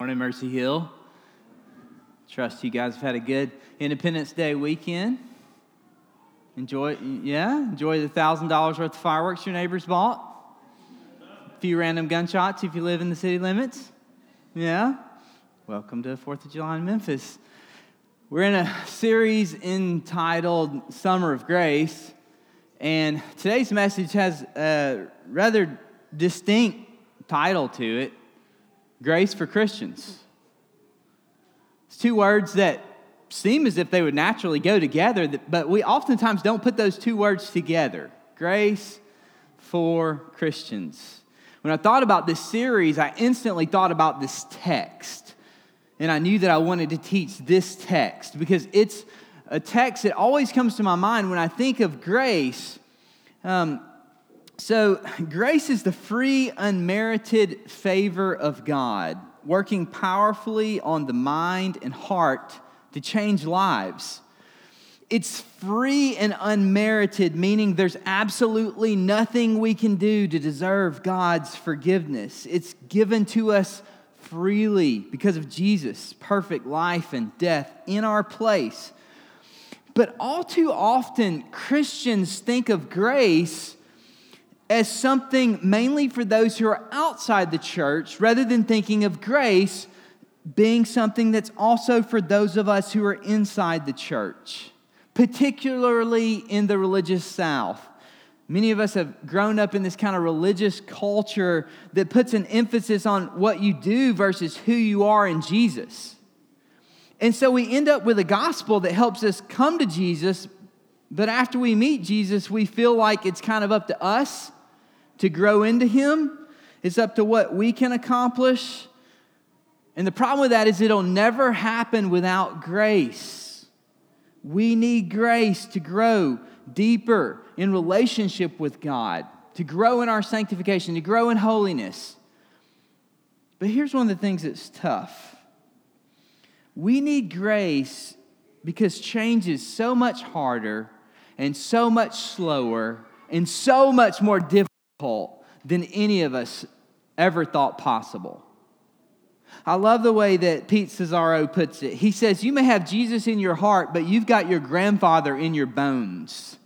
Morning, Mercy Hill. Trust you guys have had a good Independence Day weekend. Enjoy, yeah, enjoy the thousand dollars worth of fireworks your neighbors bought. A few random gunshots if you live in the city limits. Yeah. Welcome to Fourth of July in Memphis. We're in a series entitled Summer of Grace, and today's message has a rather distinct title to it Grace for Christians. It's two words that seem as if they would naturally go together, but we oftentimes don't put those two words together. Grace for Christians. When I thought about this series, I instantly thought about this text. And I knew that I wanted to teach this text because it's a text that always comes to my mind when I think of grace. Um, so, grace is the free, unmerited favor of God, working powerfully on the mind and heart to change lives. It's free and unmerited, meaning there's absolutely nothing we can do to deserve God's forgiveness. It's given to us freely because of Jesus' perfect life and death in our place. But all too often, Christians think of grace as something mainly for those who are outside the church rather than thinking of grace being something that's also for those of us who are inside the church, particularly in the religious South. Many of us have grown up in this kind of religious culture that puts an emphasis on what you do versus who you are in Jesus. And so we end up with a gospel that helps us come to Jesus, but after we meet Jesus, we feel like it's kind of up to us to grow into Him. It's up to what we can accomplish. And the problem with that is it'll never happen without grace. We need grace to grow deeper in relationship with God, to grow in our sanctification, to grow in holiness. But here's one of the things that's tough we need grace because change is so much harder and so much slower and so much more difficult than any of us ever thought possible. I love the way that Pete Scazzero puts it. He says, You may have Jesus in your heart, but you've got your grandfather in your bones.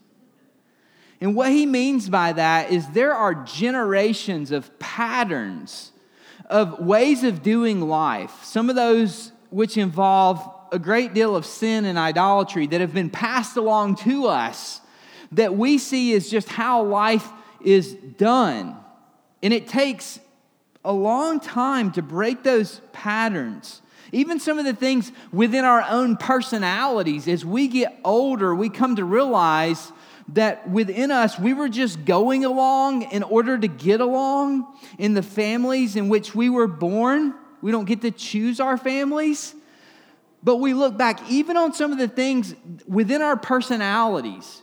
And what he means by that is there are generations of patterns, of ways of doing life, some of those which involve a great deal of sin and idolatry that have been passed along to us that we see as just how life is done. And it takes a long time to break those patterns. Even some of the things within our own personalities, as we get older, we come to realize that within us, we were just going along in order to get along in the families in which we were born. We don't get to choose our families. But we look back even on some of the things within our personalities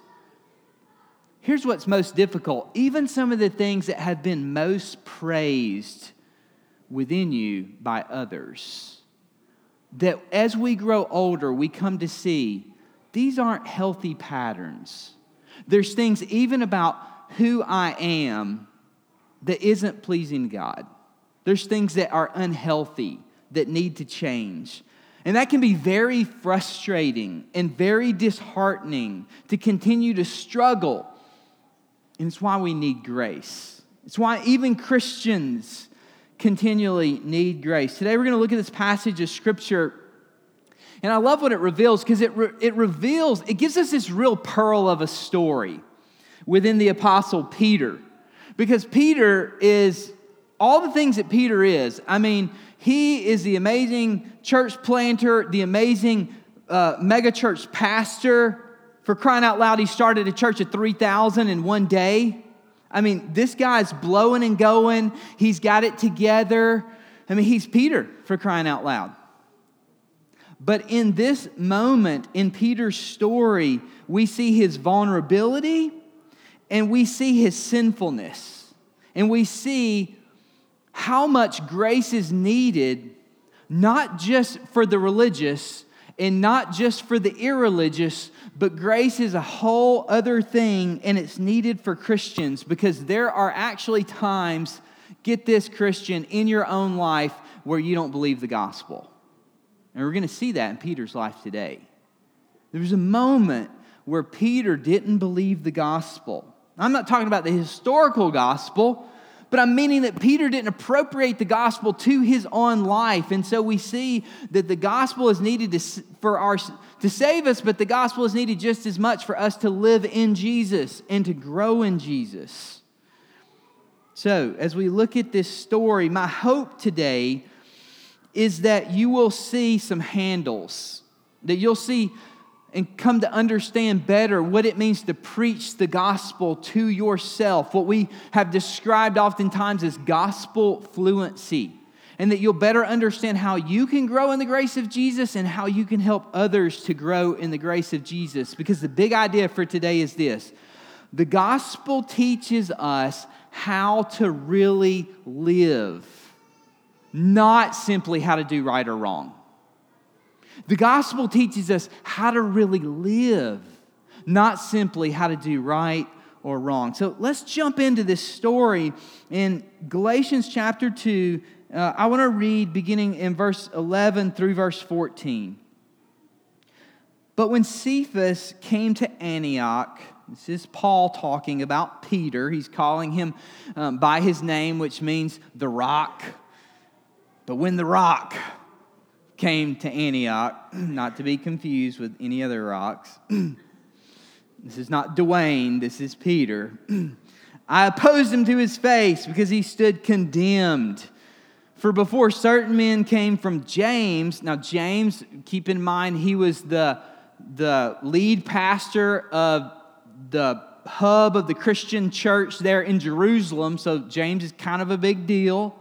Here's what's most difficult even some of the things that have been most praised within you by others, that as we grow older, we come to see these aren't healthy patterns. There's things even about who I am that isn't pleasing God. There's things that are unhealthy that need to change. And that can be very frustrating and very disheartening to continue to struggle and it's why we need grace. It's why even Christians continually need grace. Today we're going to look at this passage of Scripture. And I love what it reveals because it, re- it reveals, it gives us this real pearl of a story within the Apostle Peter. Because Peter is all the things that Peter is. I mean, he is the amazing church planter, the amazing uh, mega church pastor, for crying out loud, he started a church of 3,000 in one day. I mean, this guy's blowing and going. He's got it together. I mean, he's Peter for crying out loud. But in this moment in Peter's story, we see his vulnerability and we see his sinfulness. And we see how much grace is needed, not just for the religious and not just for the irreligious, but grace is a whole other thing, and it's needed for Christians because there are actually times, get this, Christian, in your own life where you don't believe the gospel. And we're going to see that in Peter's life today. There was a moment where Peter didn't believe the gospel. I'm not talking about the historical gospel, but I'm meaning that Peter didn't appropriate the gospel to his own life. And so we see that the gospel is needed to, for our, to save us, but the gospel is needed just as much for us to live in Jesus and to grow in Jesus. So, as we look at this story, my hope today is that you will see some handles, that you'll see and come to understand better what it means to preach the gospel to yourself, what we have described oftentimes as gospel fluency, and that you'll better understand how you can grow in the grace of Jesus and how you can help others to grow in the grace of Jesus. Because the big idea for today is this the gospel teaches us how to really live, not simply how to do right or wrong. The gospel teaches us how to really live, not simply how to do right or wrong. So let's jump into this story in Galatians chapter 2. Uh, I want to read beginning in verse 11 through verse 14. But when Cephas came to Antioch, this is Paul talking about Peter. He's calling him um, by his name, which means the rock. But when the rock came to Antioch, not to be confused with any other rocks. this is not Dwayne, this is Peter. I opposed him to his face because he stood condemned. For before certain men came from James, now James, keep in mind, he was the, the lead pastor of the hub of the Christian church there in Jerusalem, so James is kind of a big deal.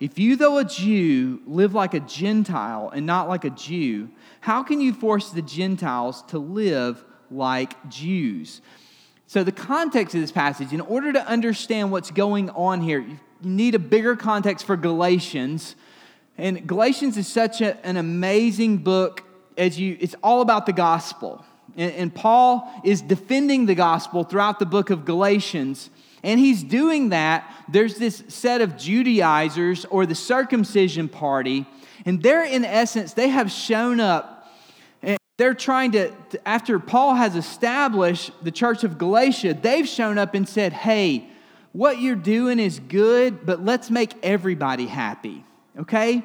if you, though a Jew, live like a Gentile and not like a Jew, how can you force the Gentiles to live like Jews? So, the context of this passage, in order to understand what's going on here, you need a bigger context for Galatians. And Galatians is such a, an amazing book as you, it's all about the gospel. And, and Paul is defending the gospel throughout the book of Galatians. And he's doing that. There's this set of Judaizers or the circumcision party, and they're in essence, they have shown up. And they're trying to, after Paul has established the church of Galatia, they've shown up and said, hey, what you're doing is good, but let's make everybody happy, okay?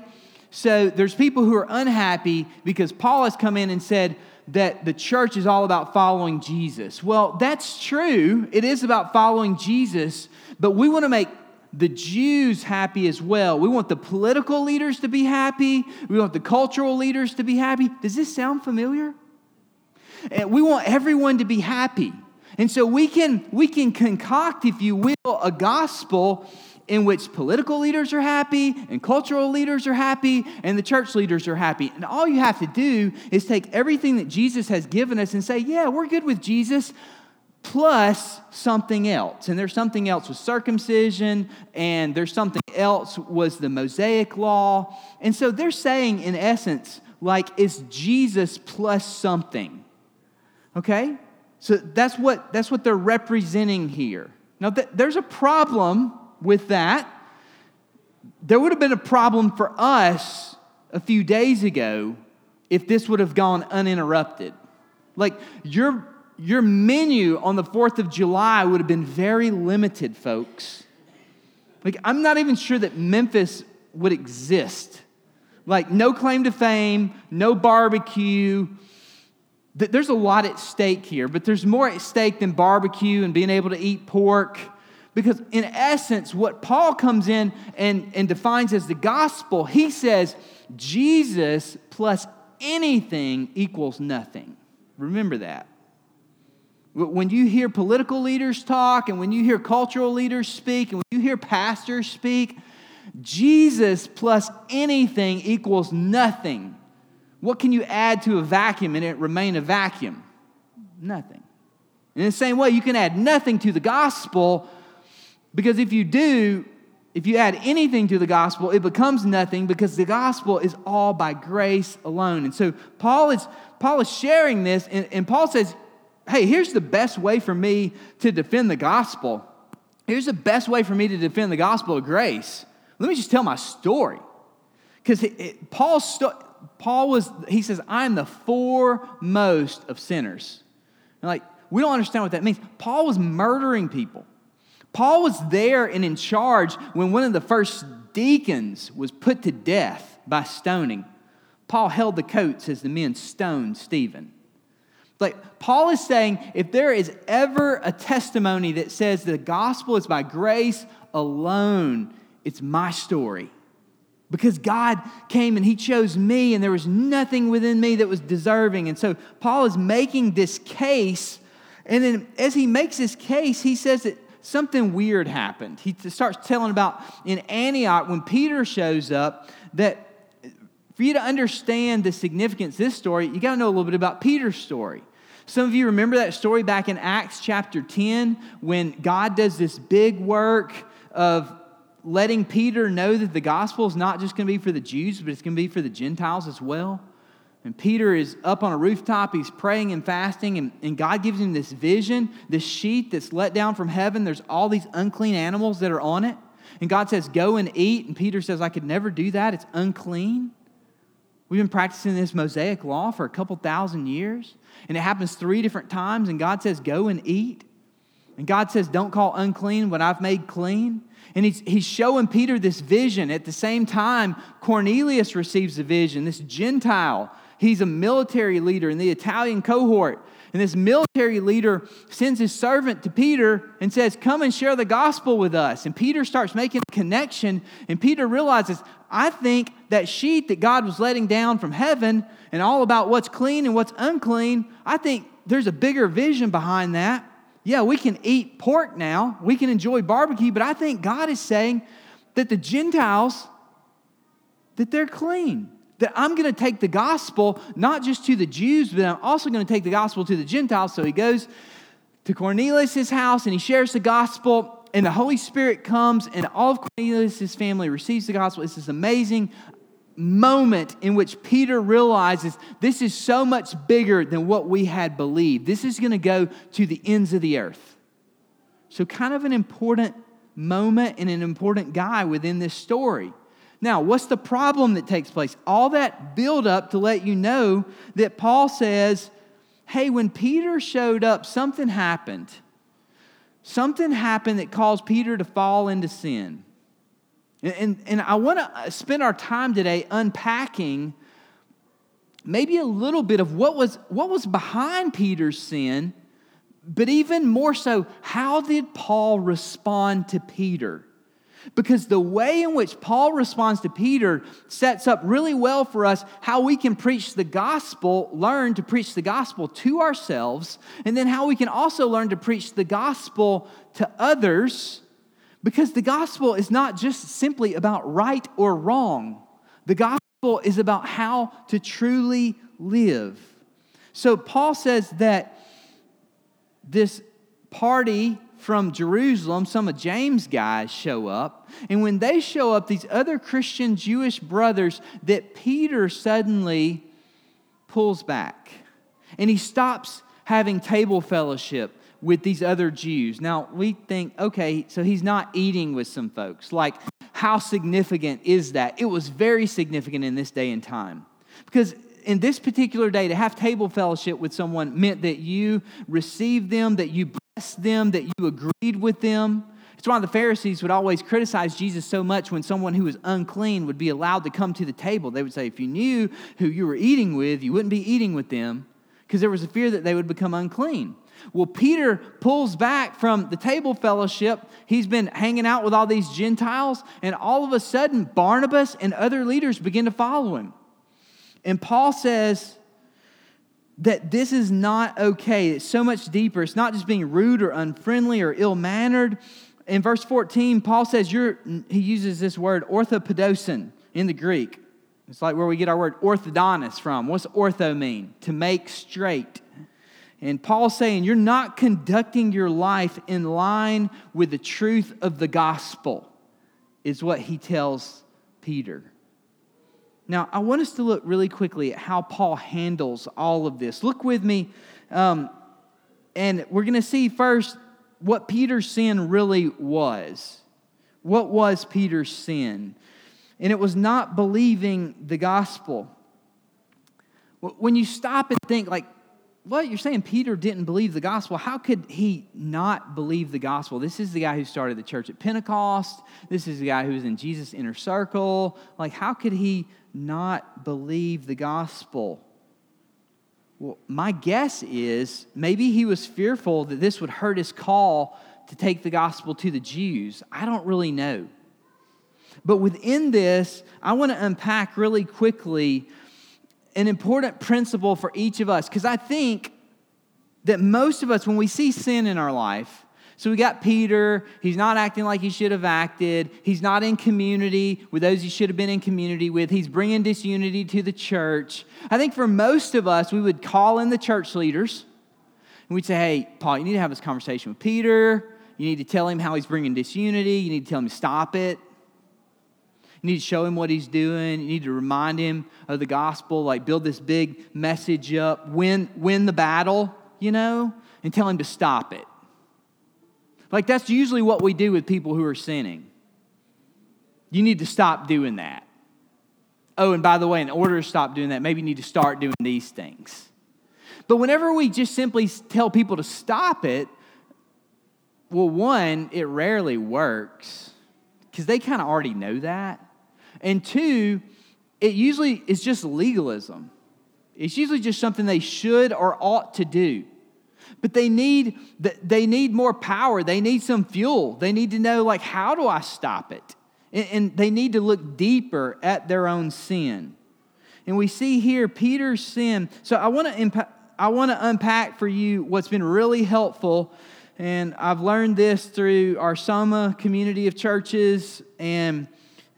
So there's people who are unhappy because Paul has come in and said, that the church is all about following Jesus. Well, that's true. It is about following Jesus, but we want to make the Jews happy as well. We want the political leaders to be happy. We want the cultural leaders to be happy. Does this sound familiar? And we want everyone to be happy. And so we can, we can concoct, if you will, a gospel in which political leaders are happy and cultural leaders are happy and the church leaders are happy. And all you have to do is take everything that Jesus has given us and say, yeah, we're good with Jesus, plus something else. And there's something else with circumcision, and there's something else was the Mosaic law. And so they're saying, in essence, like it's Jesus plus something. Okay? So that's what, that's what they're representing here. Now, th- there's a problem with that. There would have been a problem for us a few days ago if this would have gone uninterrupted. Like your, your menu on the 4th of July would have been very limited, folks. Like, I'm not even sure that Memphis would exist. Like, no claim to fame, no barbecue. There's a lot at stake here, but there's more at stake than barbecue and being able to eat pork because, in essence, what Paul comes in and, and defines as the gospel, he says Jesus plus anything equals nothing. Remember that. When you hear political leaders talk and when you hear cultural leaders speak and when you hear pastors speak, Jesus plus anything equals nothing. What can you add to a vacuum and it remain a vacuum? Nothing. In the same way, you can add nothing to the gospel because if you do, if you add anything to the gospel, it becomes nothing because the gospel is all by grace alone. And so Paul is, Paul is sharing this, and, and Paul says, Hey, here's the best way for me to defend the gospel. Here's the best way for me to defend the gospel of grace. Let me just tell my story. Because Paul, Paul was, he says, I'm the foremost of sinners. And like, we don't understand what that means. Paul was murdering people. Paul was there and in charge when one of the first deacons was put to death by stoning. Paul held the coats as the men stoned Stephen. Like Paul is saying, if there is ever a testimony that says the gospel is by grace alone, it's my story. Because God came and He chose me, and there was nothing within me that was deserving. And so Paul is making this case and then as he makes his case, he says that something weird happened. He starts telling about in Antioch when Peter shows up that for you to understand the significance of this story, you got to know a little bit about Peter's story. Some of you remember that story back in Acts chapter 10 when God does this big work of letting Peter know that the gospel is not just going to be for the Jews, but it's going to be for the Gentiles as well. And Peter is up on a rooftop, he's praying and fasting, and, and God gives him this vision, this sheet that's let down from heaven. There's all these unclean animals that are on it. And God says, Go and eat. And Peter says, I could never do that. It's unclean. We've been practicing this Mosaic law for a couple thousand years. And it happens three different times. And God says, Go and eat. And God says, Don't call unclean what I've made clean. And he's, he's showing Peter this vision. At the same time, Cornelius receives a vision, this Gentile He's a military leader in the Italian cohort. And this military leader sends his servant to Peter and says, Come and share the gospel with us. And Peter starts making a connection. And Peter realizes, I think that sheet that God was letting down from heaven and all about what's clean and what's unclean, I think there's a bigger vision behind that. Yeah, we can eat pork now, we can enjoy barbecue, but I think God is saying that the Gentiles, that they're clean that I'm going to take the gospel not just to the Jews, but I'm also going to take the gospel to the Gentiles. So he goes to Cornelius' house and he shares the gospel, and the Holy Spirit comes, and all of Cornelius' family receives the gospel. It's this amazing moment in which Peter realizes this is so much bigger than what we had believed. This is going to go to the ends of the earth. So, kind of an important moment and an important guy within this story. Now, what's the problem that takes place? All that build up to let you know that Paul says, hey, when Peter showed up, something happened. Something happened that caused Peter to fall into sin. And, and, and I want to spend our time today unpacking maybe a little bit of what was, what was behind Peter's sin, but even more so, how did Paul respond to Peter? Because the way in which Paul responds to Peter sets up really well for us how we can preach the gospel, learn to preach the gospel to ourselves, and then how we can also learn to preach the gospel to others. Because the gospel is not just simply about right or wrong, the gospel is about how to truly live. So Paul says that this party from Jerusalem, some of James' guys show up. And when they show up, these other Christian Jewish brothers, that Peter suddenly pulls back and he stops having table fellowship with these other Jews. Now, we think, okay, so he's not eating with some folks. Like, how significant is that? It was very significant in this day and time. Because in this particular day, to have table fellowship with someone meant that you received them, that you them, that you agreed with them. It's why the Pharisees would always criticize Jesus so much when someone who was unclean would be allowed to come to the table. They would say, if you knew who you were eating with, you wouldn't be eating with them because there was a fear that they would become unclean. Well, Peter pulls back from the table fellowship. He's been hanging out with all these Gentiles, and all of a sudden, Barnabas and other leaders begin to follow him. And Paul says that this is not okay. It's so much deeper. It's not just being rude or unfriendly or ill mannered. In verse 14, Paul says you're, he uses this word orthopodosin in the Greek. It's like where we get our word orthodontist from. What's ortho mean? To make straight. And Paul's saying you're not conducting your life in line with the truth of the gospel, is what he tells Peter. Now, I want us to look really quickly at how Paul handles all of this. Look with me, um, and we're going to see first what Peter's sin really was. What was Peter's sin? And it was not believing the gospel. When you stop and think, like, what you're saying Peter didn't believe the gospel. How could he not believe the gospel? This is the guy who started the church at Pentecost. This is the guy who was in Jesus' inner circle. Like, how could he not believe the gospel? Well, my guess is maybe he was fearful that this would hurt his call to take the gospel to the Jews. I don't really know. But within this, I want to unpack really quickly an important principle for each of us because I think that most of us, when we see sin in our life, so we got Peter, he's not acting like he should have acted. He's not in community with those he should have been in community with. He's bringing disunity to the church. I think for most of us, we would call in the church leaders and we'd say, hey, Paul, you need to have this conversation with Peter. You need to tell him how he's bringing disunity. You need to tell him to stop it. You need to show him what he's doing. You need to remind him of the gospel, like build this big message up, win, win the battle, you know, and tell him to stop it. Like that's usually what we do with people who are sinning. You need to stop doing that. Oh, and by the way, in order to stop doing that, maybe you need to start doing these things. But whenever we just simply tell people to stop it, well, one, it rarely works because they kind of already know that. And two, it usually is just legalism. It's usually just something they should or ought to do. But they need, they need more power. They need some fuel. They need to know, like, how do I stop it? And they need to look deeper at their own sin. And we see here Peter's sin. So I want to I want to unpack for you what's been really helpful. And I've learned this through our Soma community of churches. And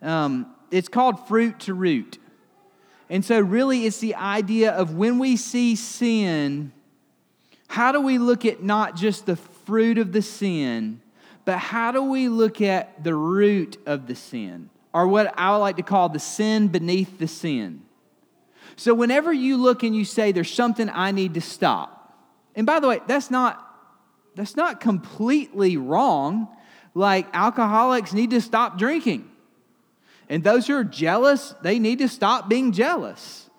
um, it's called fruit to root. And so, really, it's the idea of when we see sin, how do we look at not just the fruit of the sin, but how do we look at the root of the sin? Or what I would like to call the sin beneath the sin. So, whenever you look and you say, there's something I need to stop, and by the way, that's not, that's not completely wrong. Like, alcoholics need to stop drinking. And those who are jealous, they need to stop being jealous.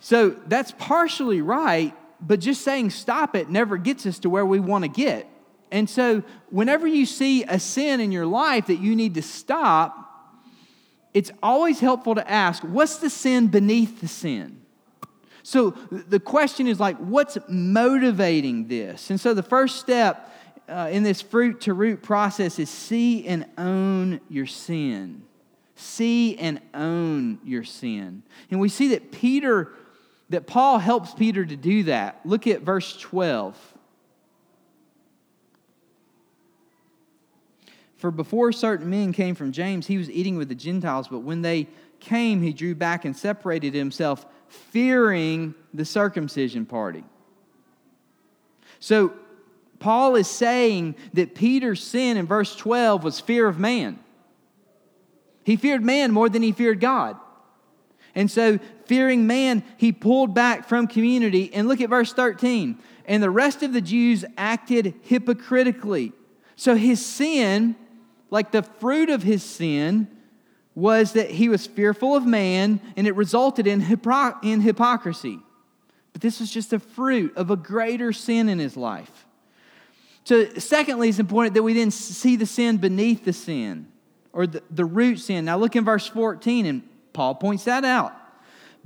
So that's partially right, but just saying stop it never gets us to where we want to get. And so whenever you see a sin in your life that you need to stop, it's always helpful to ask, what's the sin beneath the sin? So the question is like, what's motivating this? And so the first step uh, in this fruit to root process is see and own your sin. See and own your sin. And we see that Peter, that Paul helps Peter to do that. Look at verse 12. For before certain men came from James, he was eating with the Gentiles, but when they came, he drew back and separated himself, fearing the circumcision party. So, Paul is saying that Peter's sin in verse 12 was fear of man. He feared man more than he feared God. And so, fearing man, he pulled back from community. And look at verse 13. And the rest of the Jews acted hypocritically. So, his sin, like the fruit of his sin, was that he was fearful of man, and it resulted in, hypocr- in hypocrisy. But this was just a fruit of a greater sin in his life. So, secondly, it's important that we then see the sin beneath the sin or the, the root sin. Now look in verse 14, and Paul points that out.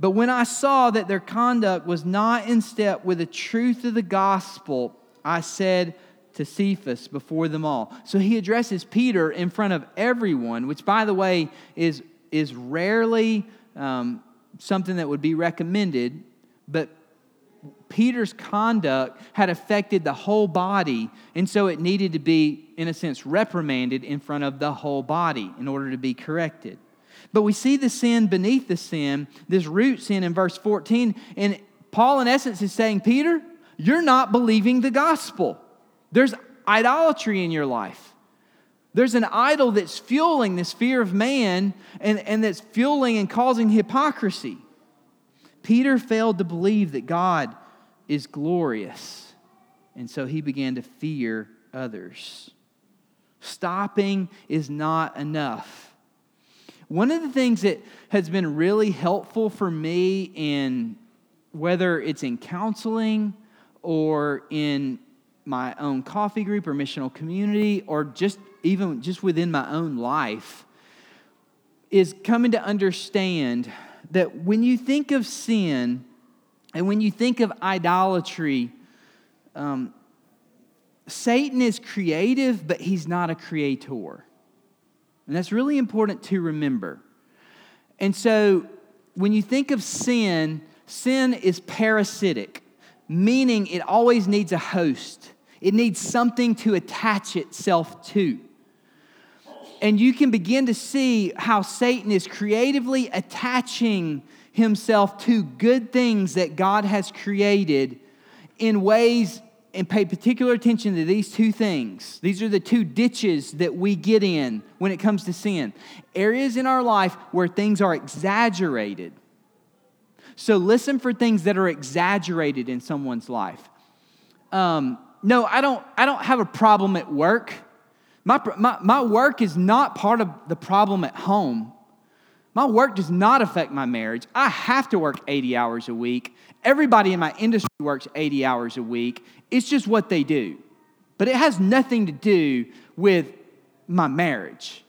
But when I saw that their conduct was not in step with the truth of the gospel, I said to Cephas before them all. So he addresses Peter in front of everyone, which, by the way, is, is rarely um, something that would be recommended. But Peter's conduct had affected the whole body, and so it needed to be, in a sense, reprimanded in front of the whole body in order to be corrected. But we see the sin beneath the sin, this root sin in verse 14, and Paul, in essence, is saying, Peter, you're not believing the gospel. There's idolatry in your life. There's an idol that's fueling this fear of man and, and that's fueling and causing hypocrisy. Peter failed to believe that God is glorious, and so he began to fear others. Stopping is not enough. One of the things that has been really helpful for me in whether it's in counseling or in my own coffee group or missional community or just even just within my own life is coming to understand that when you think of sin and when you think of idolatry, um, Satan is creative, but he's not a creator. And that's really important to remember. And so when you think of sin, sin is parasitic, meaning it always needs a host, it needs something to attach itself to and you can begin to see how Satan is creatively attaching himself to good things that God has created in ways and pay particular attention to these two things. These are the two ditches that we get in when it comes to sin. Areas in our life where things are exaggerated. So listen for things that are exaggerated in someone's life. Um, no, I don't, I don't have a problem at work my, my, my work is not part of the problem at home. My work does not affect my marriage. I have to work 80 hours a week. Everybody in my industry works 80 hours a week. It's just what they do. But it has nothing to do with my marriage.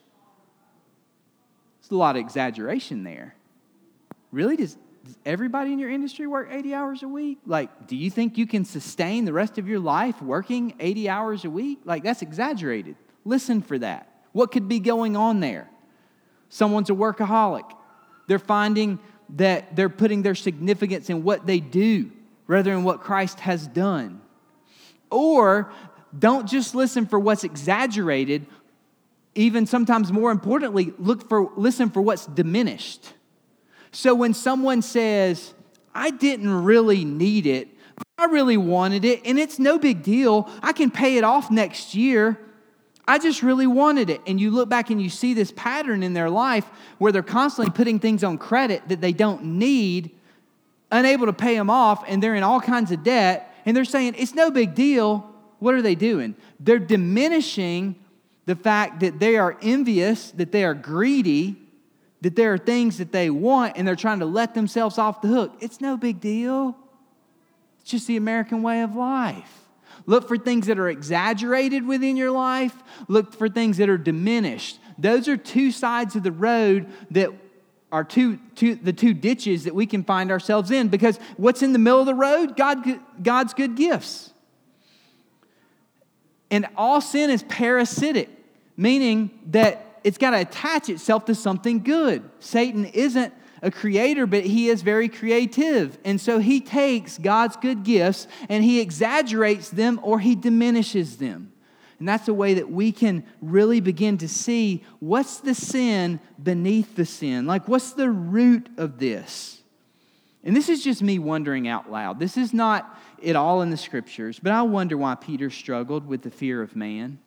It's a lot of exaggeration there. Really? Does, does everybody in your industry work 80 hours a week? Like, do you think you can sustain the rest of your life working 80 hours a week? Like, that's exaggerated. Listen for that. What could be going on there? Someone's a workaholic. They're finding that they're putting their significance in what they do rather than what Christ has done. Or don't just listen for what's exaggerated, even sometimes more importantly, look for listen for what's diminished. So when someone says, I didn't really need it, I really wanted it, and it's no big deal. I can pay it off next year. I just really wanted it. And you look back and you see this pattern in their life where they're constantly putting things on credit that they don't need, unable to pay them off, and they're in all kinds of debt. And they're saying, it's no big deal. What are they doing? They're diminishing the fact that they are envious, that they are greedy, that there are things that they want, and they're trying to let themselves off the hook. It's no big deal. It's just the American way of life. Look for things that are exaggerated within your life. Look for things that are diminished. Those are two sides of the road that are two, two, the two ditches that we can find ourselves in because what's in the middle of the road? God, God's good gifts. And all sin is parasitic, meaning that it's got to attach itself to something good. Satan isn't a creator, but he is very creative. And so he takes God's good gifts and he exaggerates them or he diminishes them. And that's a way that we can really begin to see what's the sin beneath the sin. Like, what's the root of this? And this is just me wondering out loud. This is not at all in the scriptures, but I wonder why Peter struggled with the fear of man.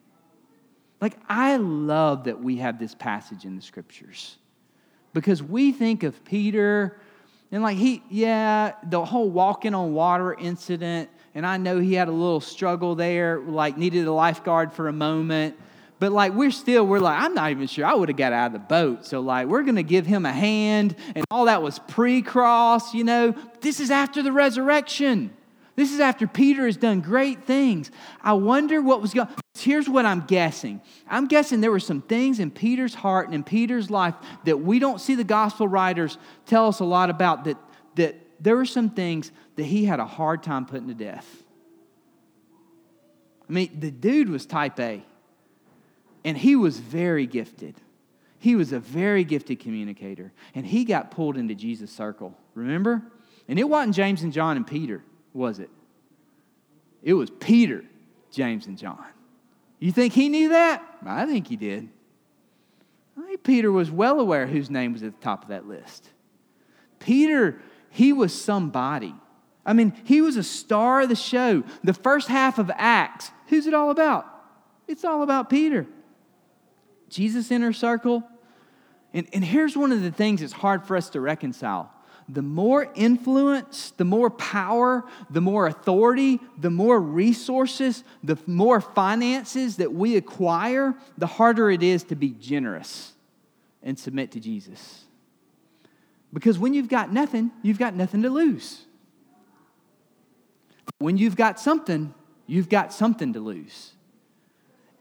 Like, I love that we have this passage in the scriptures because we think of Peter and like he, yeah, the whole walking on water incident, and I know he had a little struggle there, like needed a lifeguard for a moment. But like we're still, we're like, I'm not even sure I would have got out of the boat. So like we're gonna give him a hand, and all that was pre-cross, you know. This is after the resurrection. This is after Peter has done great things. I wonder what was going Here's what I'm guessing. I'm guessing there were some things in Peter's heart and in Peter's life that we don't see the gospel writers tell us a lot about that, that there were some things that he had a hard time putting to death. I mean, the dude was type A, and he was very gifted. He was a very gifted communicator, and he got pulled into Jesus' circle. Remember? And it wasn't James and John and Peter was it? It was Peter, James, and John. You think he knew that? I think he did. I think Peter was well aware whose name was at the top of that list. Peter, he was somebody. I mean, he was a star of the show. The first half of Acts, who's it all about? It's all about Peter. Jesus' inner circle. And, and here's one of the things that's hard for us to reconcile the more influence, the more power, the more authority, the more resources, the more finances that we acquire, the harder it is to be generous and submit to Jesus. Because when you've got nothing, you've got nothing to lose. When you've got something, you've got something to lose.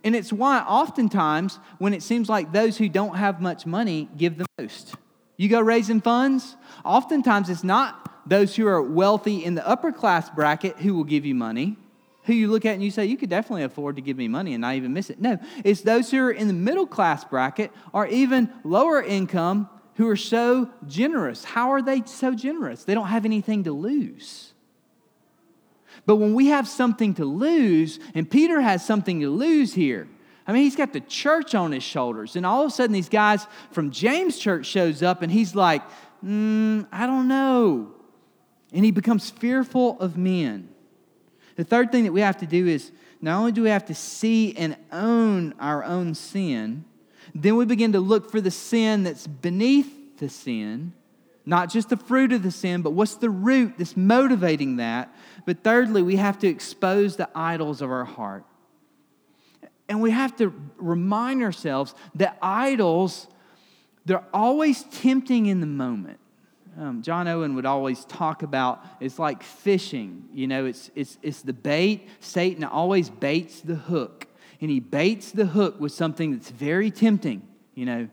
And it's why oftentimes when it seems like those who don't have much money give the most. You go raising funds, oftentimes it's not those who are wealthy in the upper class bracket who will give you money, who you look at and you say, you could definitely afford to give me money and not even miss it. No, it's those who are in the middle class bracket or even lower income who are so generous. How are they so generous? They don't have anything to lose. But when we have something to lose, and Peter has something to lose here, I mean, he's got the church on his shoulders. And all of a sudden, these guys from James Church shows up, and he's like, mm, I don't know. And he becomes fearful of men. The third thing that we have to do is not only do we have to see and own our own sin, then we begin to look for the sin that's beneath the sin, not just the fruit of the sin, but what's the root that's motivating that. But thirdly, we have to expose the idols of our heart. And we have to remind ourselves that idols, they're always tempting in the moment. Um, John Owen would always talk about it's like fishing. You know, it's, it's, it's the bait. Satan always baits the hook. And he baits the hook with something that's very tempting. You know,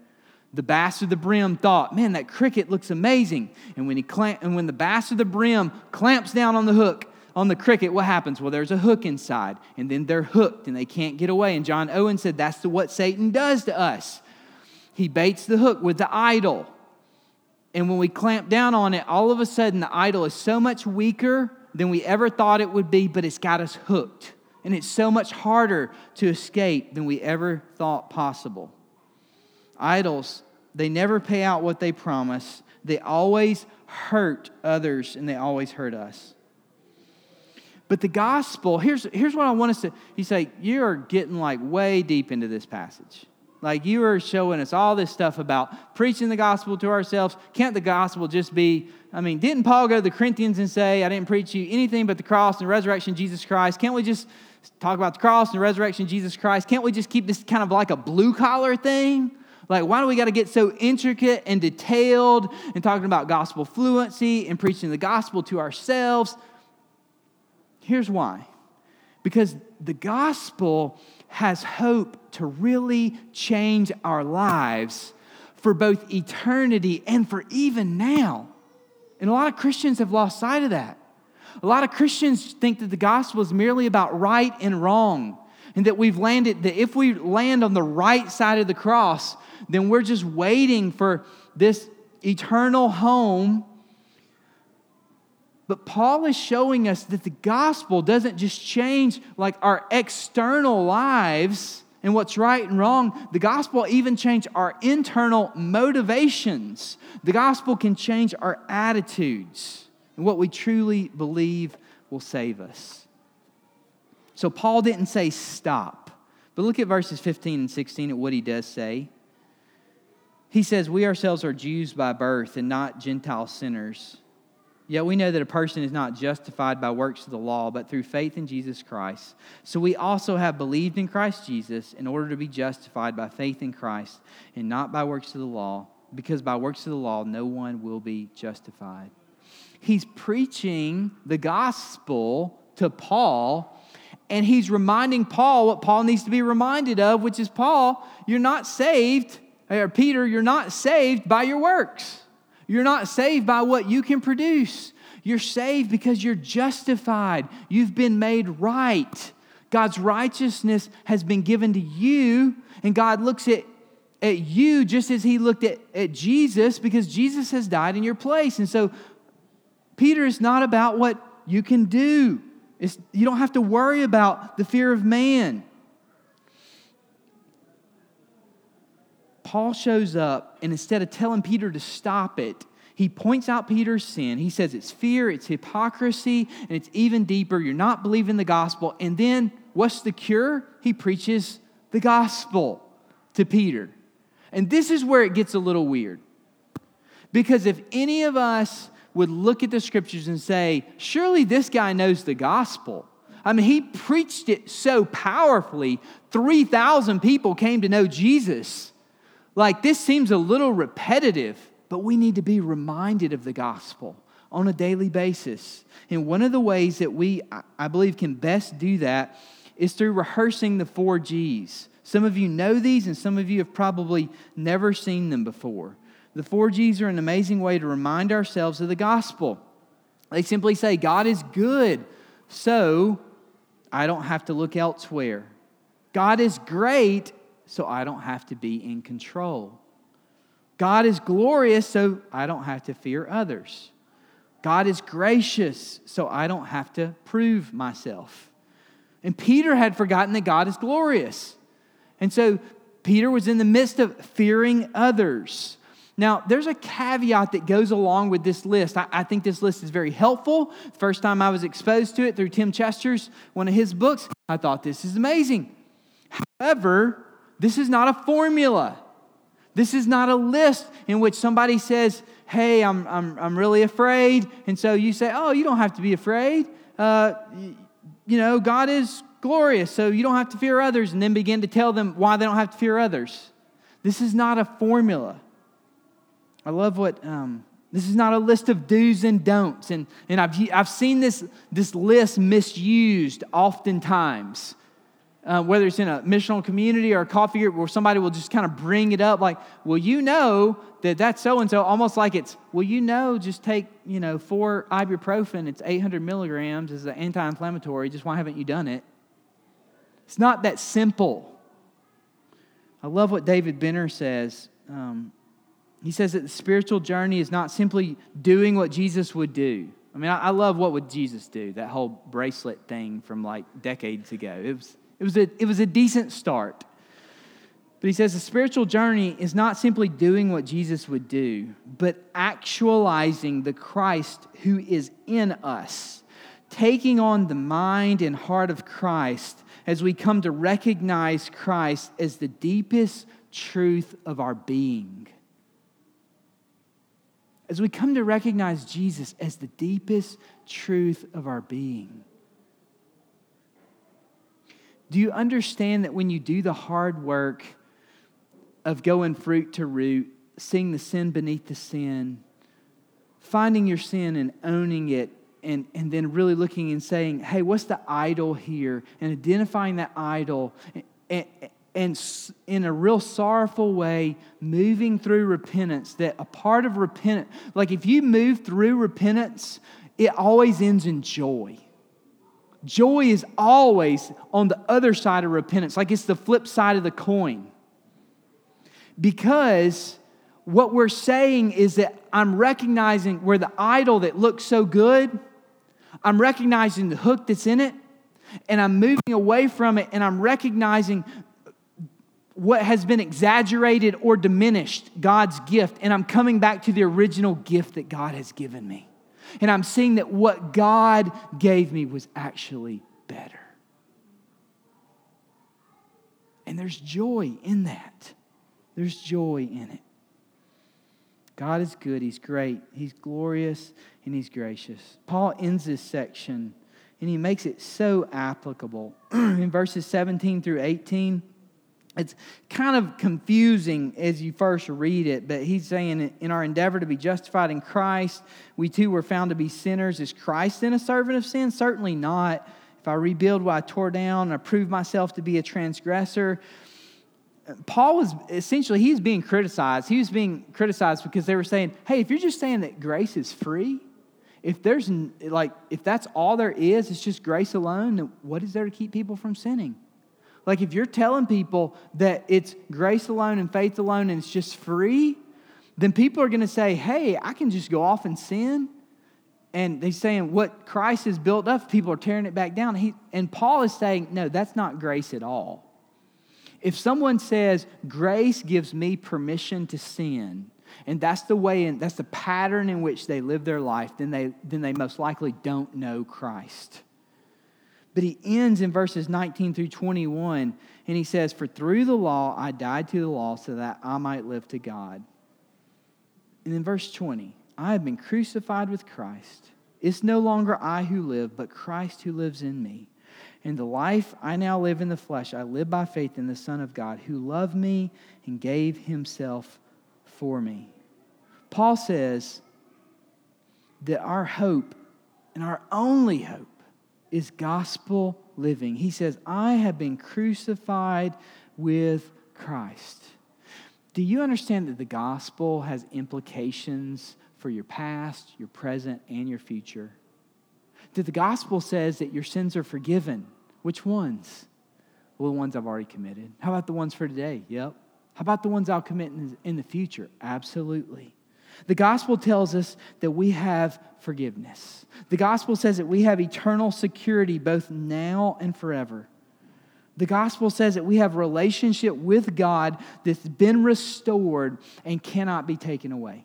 the bass of the brim thought, man, that cricket looks amazing. And when, he clamp, and when the bass of the brim clamps down on the hook, on the cricket, what happens? Well, there's a hook inside, and then they're hooked and they can't get away. And John Owen said that's the, what Satan does to us. He baits the hook with the idol. And when we clamp down on it, all of a sudden the idol is so much weaker than we ever thought it would be, but it's got us hooked. And it's so much harder to escape than we ever thought possible. Idols, they never pay out what they promise, they always hurt others and they always hurt us. But the gospel, here's, here's what I want us to, you say, you're getting like way deep into this passage. Like you are showing us all this stuff about preaching the gospel to ourselves. Can't the gospel just be, I mean, didn't Paul go to the Corinthians and say, I didn't preach you anything but the cross and resurrection Jesus Christ? Can't we just talk about the cross and the resurrection Jesus Christ? Can't we just keep this kind of like a blue collar thing? Like, why do we got to get so intricate and detailed and talking about gospel fluency and preaching the gospel to ourselves? Here's why because the gospel has hope to really change our lives for both eternity and for even now. And a lot of Christians have lost sight of that. A lot of Christians think that the gospel is merely about right and wrong, and that we've landed, that if we land on the right side of the cross, then we're just waiting for this eternal home but Paul is showing us that the gospel doesn't just change like our external lives and what's right and wrong. The gospel even change our internal motivations. The gospel can change our attitudes and what we truly believe will save us. So Paul didn't say stop. But look at verses 15 and 16 at what he does say. He says, We ourselves are Jews by birth and not Gentile sinners. Yet we know that a person is not justified by works of the law, but through faith in Jesus Christ. So we also have believed in Christ Jesus in order to be justified by faith in Christ and not by works of the law, because by works of the law no one will be justified. He's preaching the gospel to Paul, and he's reminding Paul what Paul needs to be reminded of, which is Paul, you're not saved, or Peter, you're not saved by your works. You're not saved by what you can produce. You're saved because you're justified. You've been made right. God's righteousness has been given to you, and God looks at, at you just as He looked at, at Jesus because Jesus has died in your place. And so, Peter is not about what you can do. It's, you don't have to worry about the fear of man. Paul shows up, and instead of telling Peter to stop it, he points out Peter's sin. He says it's fear, it's hypocrisy, and it's even deeper. You're not believing the gospel. And then what's the cure? He preaches the gospel to Peter. And this is where it gets a little weird. Because if any of us would look at the scriptures and say, surely this guy knows the gospel. I mean, he preached it so powerfully, 3,000 people came to know Jesus. Like, this seems a little repetitive, but we need to be reminded of the gospel on a daily basis. And one of the ways that we, I believe, can best do that is through rehearsing the four G's. Some of you know these, and some of you have probably never seen them before. The four G's are an amazing way to remind ourselves of the gospel. They simply say, God is good, so I don't have to look elsewhere. God is great, so I don't have to be in control. God is glorious, so I don't have to fear others. God is gracious, so I don't have to prove myself. And Peter had forgotten that God is glorious. And so Peter was in the midst of fearing others. Now, there's a caveat that goes along with this list. I, I, think this list is very helpful. First time I was exposed to it through Tim Chester's, one of his books, I thought this is amazing. However, this is not a formula. This is not a list in which somebody says, Hey, I'm, I'm, I'm really afraid. And so you say, Oh, you don't have to be afraid. Uh, you know, God is glorious, so you don't have to fear others, and then begin to tell them why they don't have to fear others. This is not a formula. I love what, um, this is not a list of do's and don'ts. And, and I've, I've seen this, this list misused oftentimes. Uh, whether it's in a missional community or a coffee group where somebody will just kind of bring it up like, well, you know that that's so and so, almost like it's, well, you know, just take, you know, four ibuprofen, it's 800 milligrams as an anti inflammatory, just why haven't you done it? It's not that simple. I love what David Benner says. Um, he says that the spiritual journey is not simply doing what Jesus would do. I mean, I, I love what would Jesus do, that whole bracelet thing from like decades ago. It was, it was, a, it was a decent start. But he says the spiritual journey is not simply doing what Jesus would do, but actualizing the Christ who is in us, taking on the mind and heart of Christ as we come to recognize Christ as the deepest truth of our being as we come to recognize Jesus as the deepest truth of our being. Do you understand that when you do the hard work of going fruit to root, seeing the sin beneath the sin, finding your sin and owning it, and, and then really looking and saying, hey, what's the idol here? And identifying that idol and, and in a real sorrowful way, moving through repentance. That a part of repentance, like if you move through repentance, it always ends in joy. Joy is always on the other side of repentance, like it's the flip side of the coin. Because what we're saying is that I'm recognizing where the idol that looks so good, I'm recognizing the hook that's in it, and I'm moving away from it, and I'm recognizing what has been exaggerated or diminished God's gift, and I'm coming back to the original gift that God has given me. And I'm seeing that what God gave me was actually better. And there's joy in that. There's joy in it. God is good, He's great, He's glorious, and He's gracious. Paul ends this section and he makes it so applicable. in verses 17 through 18, it's kind of confusing as you first read it, but he's saying, In our endeavor to be justified in Christ, we too were found to be sinners. Is Christ then a servant of sin? Certainly not. If I rebuild what I tore down and I prove myself to be a transgressor, Paul was essentially, he's being criticized. He was being criticized because they were saying, Hey, if you're just saying that grace is free, if there's like, if that's all there is, it's just grace alone, then what is there to keep people from sinning? Like, if you're telling people that it's grace alone and faith alone and it's just free, then people are going to say, hey, I can just go off and sin. and they're saying what Christ has built up, people are tearing it back down. He, and Paul is saying, no, that's not grace at all. If someone says, grace gives me permission to sin, and that's the way and that's the pattern in which they live their life, then they, then they most likely don't know Christ. But he ends in verses 19 through 21, and he says, For through the law I died to the law so that I might live to God. And in verse 20, I have been crucified with Christ. It's no longer I who live, but Christ who lives in me. And the life I now live in the flesh, I live by faith in the Son of God, who loved me and gave himself for me. Paul says that our hope and our only hope is gospel living. He says, I have been crucified with Christ. Do you understand that the gospel has implications for your past, your present, and your future? That the gospel says that your sins are forgiven. Which ones? Well, the ones I've already committed. How about the ones for today? Yep. How about the ones I'll commit in the future? Absolutely. The gospel tells us that we have forgiveness. The gospel says that we have eternal security both now and forever. The gospel says that we have relationship with God that's been restored and cannot be taken away.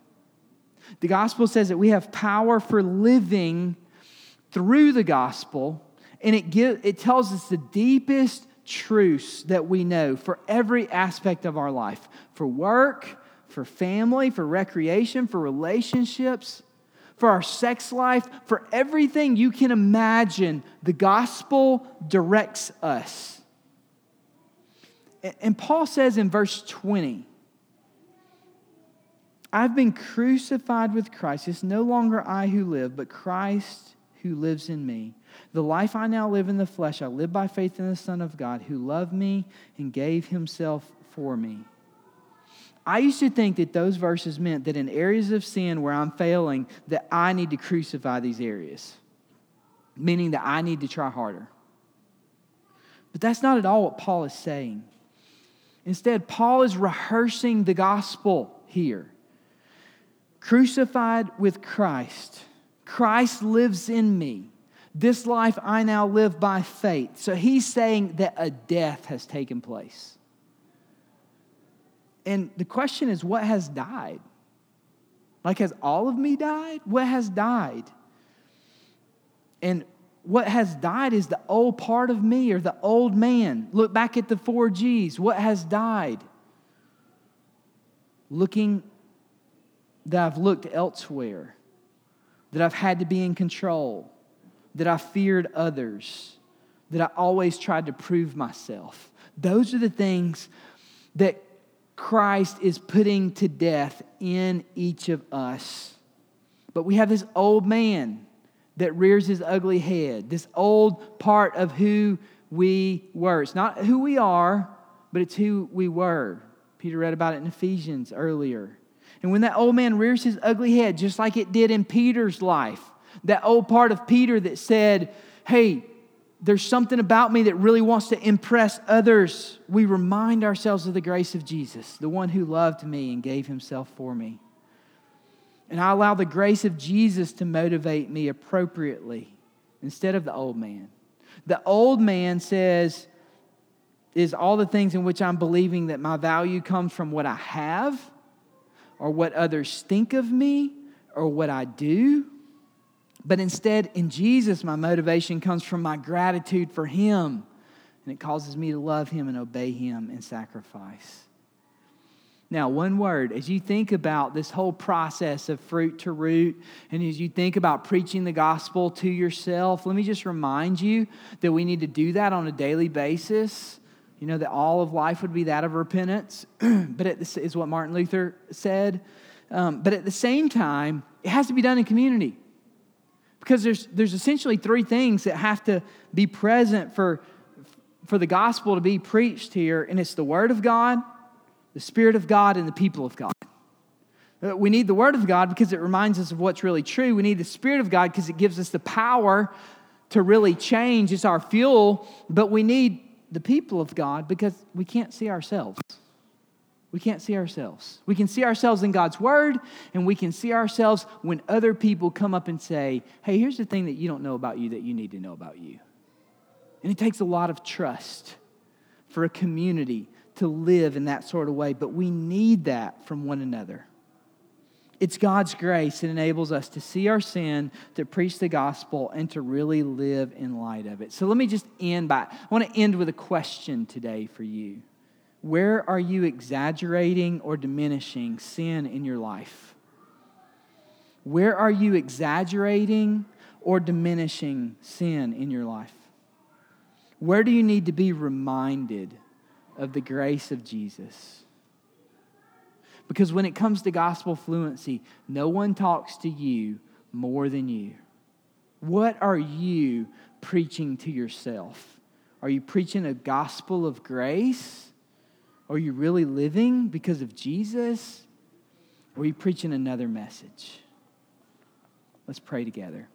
The gospel says that we have power for living through the gospel, and it, give, it tells us the deepest truths that we know for every aspect of our life for work, for family, for recreation, for relationships, for our sex life, for everything you can imagine. The gospel directs us. And Paul says in verse 20, I've been crucified with Christ. It's no longer I who live, but Christ who lives in me. The life I now live in the flesh, I live by faith in the Son of God who loved me and gave himself for me. I used to think that those verses meant that in areas of sin where I'm failing, that I need to crucify these areas, meaning that I need to try harder. But that's not at all what Paul is saying. Instead, Paul is rehearsing the gospel here crucified with Christ. Christ lives in me. This life I now live by faith. So he's saying that a death has taken place. And the question is, what has died? Like, has all of me died? What has died? And what has died is the old part of me or the old man. Look back at the four G's. What has died? Looking that I've looked elsewhere, that I've had to be in control, that I feared others, that I always tried to prove myself. Those are the things that Christ is putting to death in each of us. But we have this old man that rears his ugly head, this old part of who we were. It's not who we are, but it's who we were. Peter read about it in Ephesians earlier. And when that old man rears his ugly head, just like it did in Peter's life, that old part of Peter that said, Hey, there's something about me that really wants to impress others, we remind ourselves of the grace of Jesus, the one who loved me and gave himself for me. And I allow the grace of Jesus to motivate me appropriately instead of the old man. The old man says, is all the things in which I'm believing that my value comes from what I have or what others think of me or what I do. But instead, in Jesus, my motivation comes from my gratitude for Him. And it causes me to love Him and obey Him and sacrifice. Now, one word, as you think about this whole process of fruit to root, and as you think about preaching the gospel to yourself, let me just remind you that we need to do that on a daily basis. You know, that all of life would be that of repentance, but it is what Martin Luther said. Um, but at the same time, it has to be done in community. Because there's, there's essentially three things that have to be present for, for the gospel to be preached here, and it's the Word of God, the Spirit of God, and the people of God. Uh, we need the Word of God because it reminds us of what's really true. We need the Spirit of God because it gives us the power to really change. It's our fuel, but we need the people of God because we can't see ourselves. We can't see ourselves. We can see ourselves in God's word, and we can see ourselves when other people come up and say, Hey, here's the thing that you don't know about you that you need to know about you. And it takes a lot of trust for a community to live in that sort of way, but we need that from one another. It's God's grace that enables us to see our sin, to preach the gospel, and to really live in light of it. So let me just end by, I want to end with a question today for you. Where are you exaggerating or diminishing sin in your life? Where are you exaggerating or diminishing sin in your life? Where do you need to be reminded of the grace of Jesus? Because when it comes to gospel fluency, no one talks to you more than you. What are you preaching to yourself? Are you preaching a gospel of grace? Are you really living because of Jesus? Or are you preaching another message? Let's pray together.